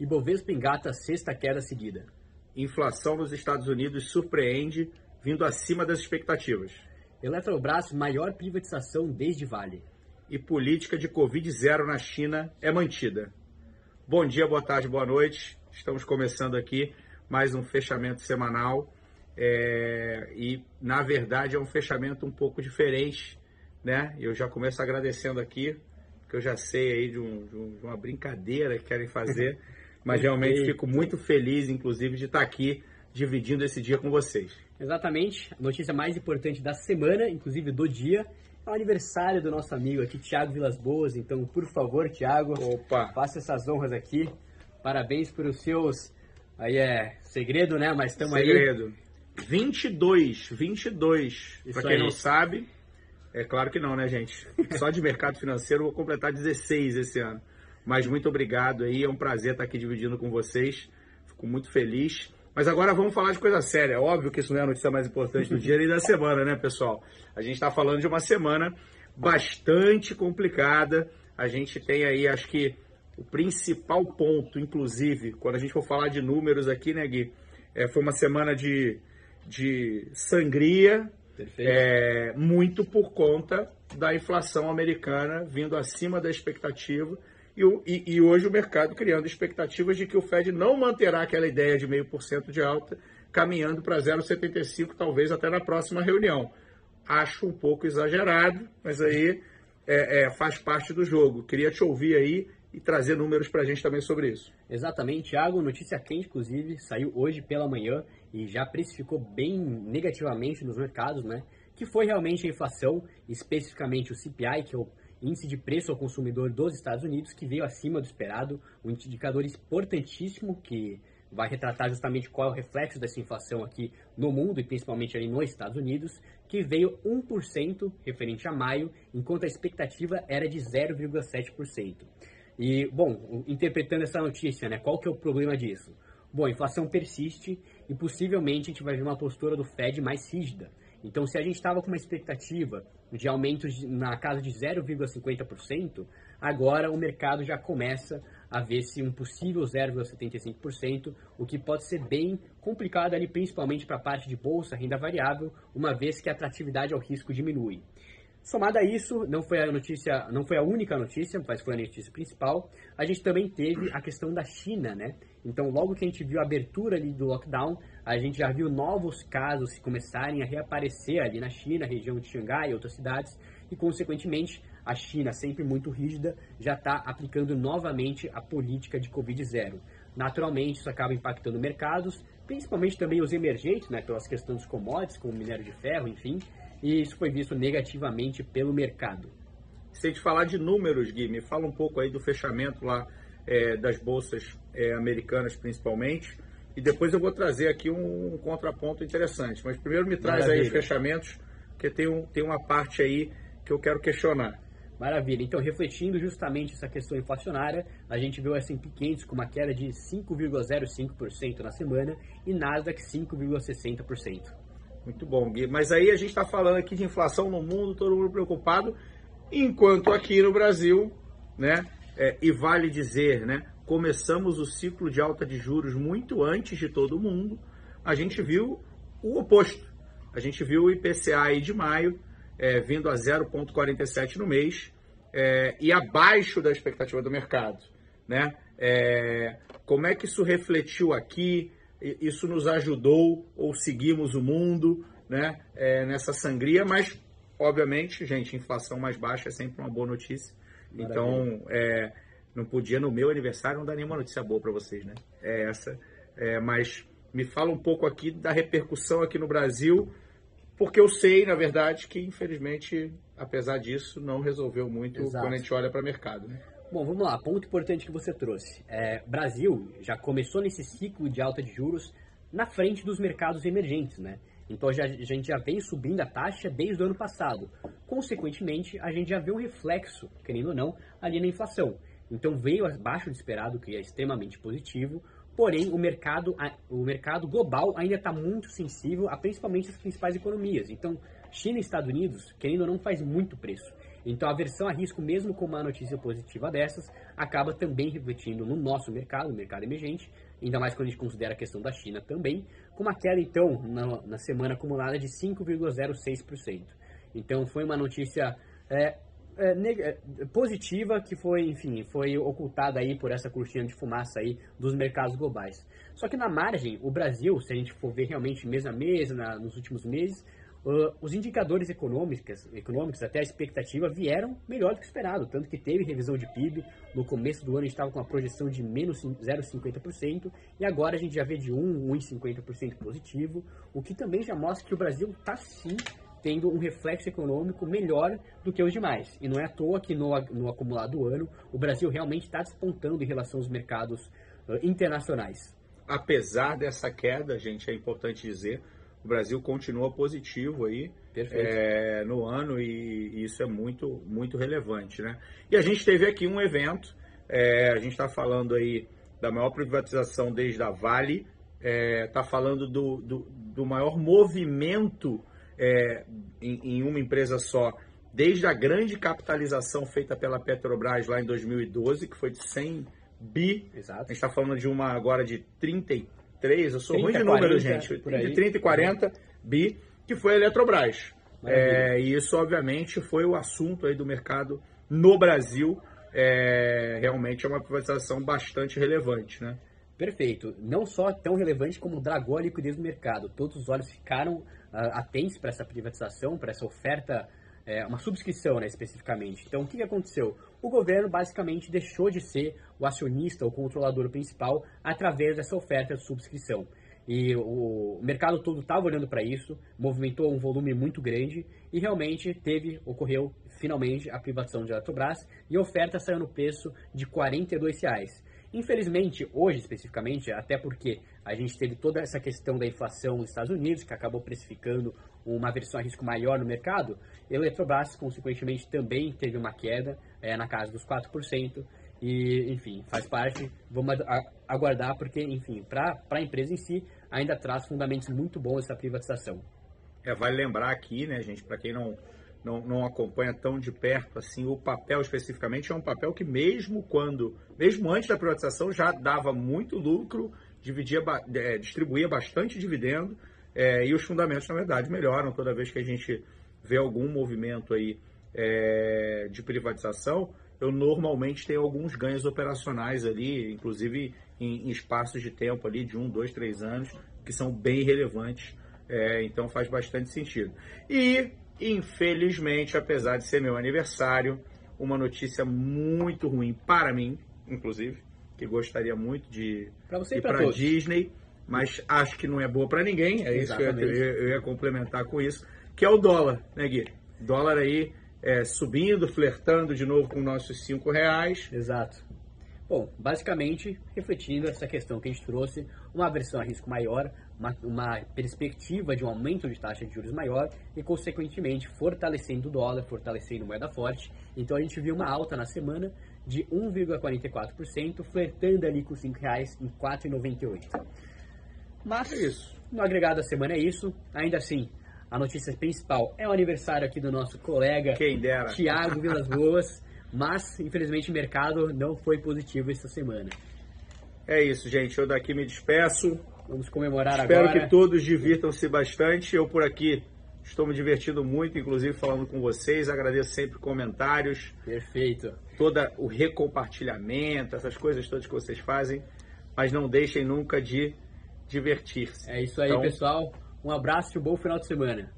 Ibovespa engata sexta queda seguida. Inflação nos Estados Unidos surpreende, vindo acima das expectativas. Eletrobras, maior privatização desde Vale. E política de Covid zero na China é mantida. Bom dia, boa tarde, boa noite. Estamos começando aqui mais um fechamento semanal. É, e, na verdade, é um fechamento um pouco diferente, né? Eu já começo agradecendo aqui, porque eu já sei aí de, um, de uma brincadeira que querem fazer. Mas realmente fico muito feliz, inclusive, de estar aqui dividindo esse dia com vocês. Exatamente. A notícia mais importante da semana, inclusive do dia, é o aniversário do nosso amigo aqui, Tiago Vilas Boas. Então, por favor, Tiago, faça essas honras aqui. Parabéns pelos seus. Aí é segredo, né? Mas estamos aí. Segredo. 22, 22. Para quem aí. não sabe, é claro que não, né, gente? Só de mercado financeiro vou completar 16 esse ano. Mas muito obrigado aí, é um prazer estar aqui dividindo com vocês. Fico muito feliz. Mas agora vamos falar de coisa séria. É óbvio que isso não é a notícia mais importante do dia nem da semana, né, pessoal? A gente está falando de uma semana bastante complicada. A gente tem aí, acho que o principal ponto, inclusive, quando a gente for falar de números aqui, né, Gui? É, foi uma semana de, de sangria, é, muito por conta da inflação americana vindo acima da expectativa e, e, e, hoje o mercado criando expectativas de que o Fed não manterá aquela ideia de meio por cento de alta, caminhando para 0,75 talvez até na próxima reunião. Acho um pouco exagerado, mas aí é, é, faz parte do jogo. Queria te ouvir aí e trazer números para a gente também sobre isso. Exatamente, Thiago. Notícia quente, inclusive, saiu hoje pela manhã e já precificou bem negativamente nos mercados, né? Que foi realmente a inflação, especificamente o CPI, que é o índice de preço ao consumidor dos Estados Unidos, que veio acima do esperado, um indicador importantíssimo que vai retratar justamente qual é o reflexo dessa inflação aqui no mundo e principalmente ali nos Estados Unidos, que veio 1% referente a maio, enquanto a expectativa era de 0,7%. E, bom, interpretando essa notícia, né, qual que é o problema disso? Bom, a inflação persiste e possivelmente a gente vai ver uma postura do Fed mais rígida. Então, se a gente estava com uma expectativa de aumento na casa de 0,50%, agora o mercado já começa a ver se um possível 0,75%, o que pode ser bem complicado ali, principalmente para a parte de bolsa, renda variável, uma vez que a atratividade ao risco diminui. Somado a isso, não foi a notícia, não foi a única notícia, mas foi a notícia principal. A gente também teve a questão da China, né? Então, logo que a gente viu a abertura ali do lockdown, a gente já viu novos casos começarem a reaparecer ali na China, região de Xangai e outras cidades, e consequentemente a China, sempre muito rígida, já está aplicando novamente a política de Covid zero. Naturalmente, isso acaba impactando mercados, principalmente também os emergentes, né, pelas questões dos commodities, como minério de ferro, enfim, e isso foi visto negativamente pelo mercado. Se a gente falar de números, Gui, me fala um pouco aí do fechamento lá é, das bolsas é, americanas, principalmente, e depois eu vou trazer aqui um, um contraponto interessante. Mas primeiro me traz Maravilha. aí os fechamentos, porque tem, um, tem uma parte aí que eu quero questionar. Maravilha. Então, refletindo justamente essa questão inflacionária, a gente viu o S&P 500 com uma queda de 5,05% na semana e Nasdaq 5,60%. Muito bom, Gui. Mas aí a gente está falando aqui de inflação no mundo, todo mundo preocupado, enquanto aqui no Brasil, né? É, e vale dizer, né? Começamos o ciclo de alta de juros muito antes de todo mundo. A gente viu o oposto. A gente viu o IPCA aí de maio é, vindo a 0,47 no mês é, e abaixo da expectativa do mercado, né? É, como é que isso refletiu aqui? Isso nos ajudou ou seguimos o mundo né, é, nessa sangria, mas obviamente, gente, inflação mais baixa é sempre uma boa notícia. Maravilha. Então, é, não podia no meu aniversário não dar nenhuma notícia boa para vocês, né? É essa. É, mas me fala um pouco aqui da repercussão aqui no Brasil, porque eu sei, na verdade, que infelizmente, apesar disso, não resolveu muito Exato. quando a gente olha para o mercado, né? Bom, vamos lá. Ponto importante que você trouxe. É, Brasil já começou nesse ciclo de alta de juros na frente dos mercados emergentes, né? Então já, a gente já vem subindo a taxa desde o ano passado. Consequentemente, a gente já vê um reflexo, querendo ou não, ali na inflação. Então veio abaixo do esperado, que é extremamente positivo. Porém, o mercado, o mercado global ainda está muito sensível a principalmente as principais economias. Então, China e Estados Unidos, querendo ou não, faz muito preço. Então a versão a risco, mesmo com uma notícia positiva dessas, acaba também refletindo no nosso mercado, mercado emergente, ainda mais quando a gente considera a questão da China também, com uma queda então na, na semana acumulada de 5,06%. Então foi uma notícia é, é, é, positiva que foi, enfim, foi ocultada aí por essa cortina de fumaça aí dos mercados globais. Só que na margem, o Brasil, se a gente for ver realmente mês a mês, na, nos últimos meses, Uh, os indicadores econômicos, econômicos, até a expectativa, vieram melhor do que esperado. Tanto que teve revisão de PIB. No começo do ano a gente estava com uma projeção de menos 0,50%. E agora a gente já vê de 1, 1,50% positivo. O que também já mostra que o Brasil está sim tendo um reflexo econômico melhor do que os demais. E não é à toa que no, no acumulado do ano o Brasil realmente está despontando em relação aos mercados uh, internacionais. Apesar dessa queda, gente, é importante dizer, o Brasil continua positivo aí é, no ano e, isso é muito, muito relevante. Né? E a gente teve aqui um evento, é, a gente está falando aí da maior privatização desde a Vale, está é, tá falando do, do, do, maior movimento é, em, em uma empresa só, desde a grande capitalização feita pela Petrobras lá em 2012, que foi de 100 bi. Exato. A gente está falando de uma agora de 33 3, eu sou 30, ruim de número, 40, gente, de 30 e 40 bi, que foi a Eletrobras. É, e isso, obviamente, foi o assunto aí do mercado no Brasil. É, realmente é uma privatização bastante relevante, né? Perfeito. Não só tão relevante como dragou a liquidez do mercado. Todos os olhos ficaram uh, atentos para essa privatização, para essa oferta é, uma subscrição, né, especificamente. Então, o que, que aconteceu? O governo basicamente deixou de ser o acionista ou controlador principal através dessa oferta de subscrição. E o mercado todo estava olhando para isso, movimentou um volume muito grande e realmente teve, ocorreu finalmente a privatização de Eletrobras e a oferta saiu no preço de 42 reais. Infelizmente, hoje especificamente, até porque a gente teve toda essa questão da inflação nos Estados Unidos, que acabou precificando uma versão a risco maior no mercado, a Eletrobras, consequentemente, também teve uma queda é, na casa dos 4%. E, enfim, faz parte, vamos aguardar, porque, enfim, para a empresa em si, ainda traz fundamentos muito bons essa privatização. É, vale lembrar aqui, né, gente, para quem não, não, não acompanha tão de perto assim o papel especificamente é um papel que mesmo quando mesmo antes da privatização já dava muito lucro dividia é, distribuía bastante dividendo é, e os fundamentos na verdade melhoram toda vez que a gente vê algum movimento aí é, de privatização. Eu normalmente tenho alguns ganhos operacionais ali inclusive em, em espaços de tempo ali de um dois três anos que são bem relevantes é, então faz bastante sentido. E Infelizmente, apesar de ser meu aniversário, uma notícia muito ruim para mim, inclusive, que gostaria muito de pra você ir para Disney, mas acho que não é boa para ninguém. É isso que eu ia, eu ia, complementar com isso, que é o dólar, né, Gui? Dólar aí é, subindo, flertando de novo com nossos cinco reais. Exato. Bom, basicamente, refletindo essa questão que a gente trouxe, uma aversão a risco maior, uma, uma, perspectiva de um aumento de taxa de juros maior e, consequentemente, fortalecendo o dólar, fortalecendo moeda forte. Então, a gente viu uma alta na semana de 1,44%, flertando ali com R$ 5,00 em 4,98. Mas, é isso. no agregado da semana é isso. Ainda assim, a notícia principal é o aniversário aqui do nosso colega Tiago Vilas Boas. Mas, infelizmente, o mercado não foi positivo essa semana. É isso, gente. Eu daqui me despeço. Vamos comemorar Espero agora. Espero que todos divirtam-se bastante. Eu por aqui estou me divertindo muito, inclusive falando com vocês. Agradeço sempre comentários. Perfeito. Todo o recompartilhamento, essas coisas todas que vocês fazem. Mas não deixem nunca de divertir-se. É isso aí, então, pessoal. Um abraço e um bom final de semana.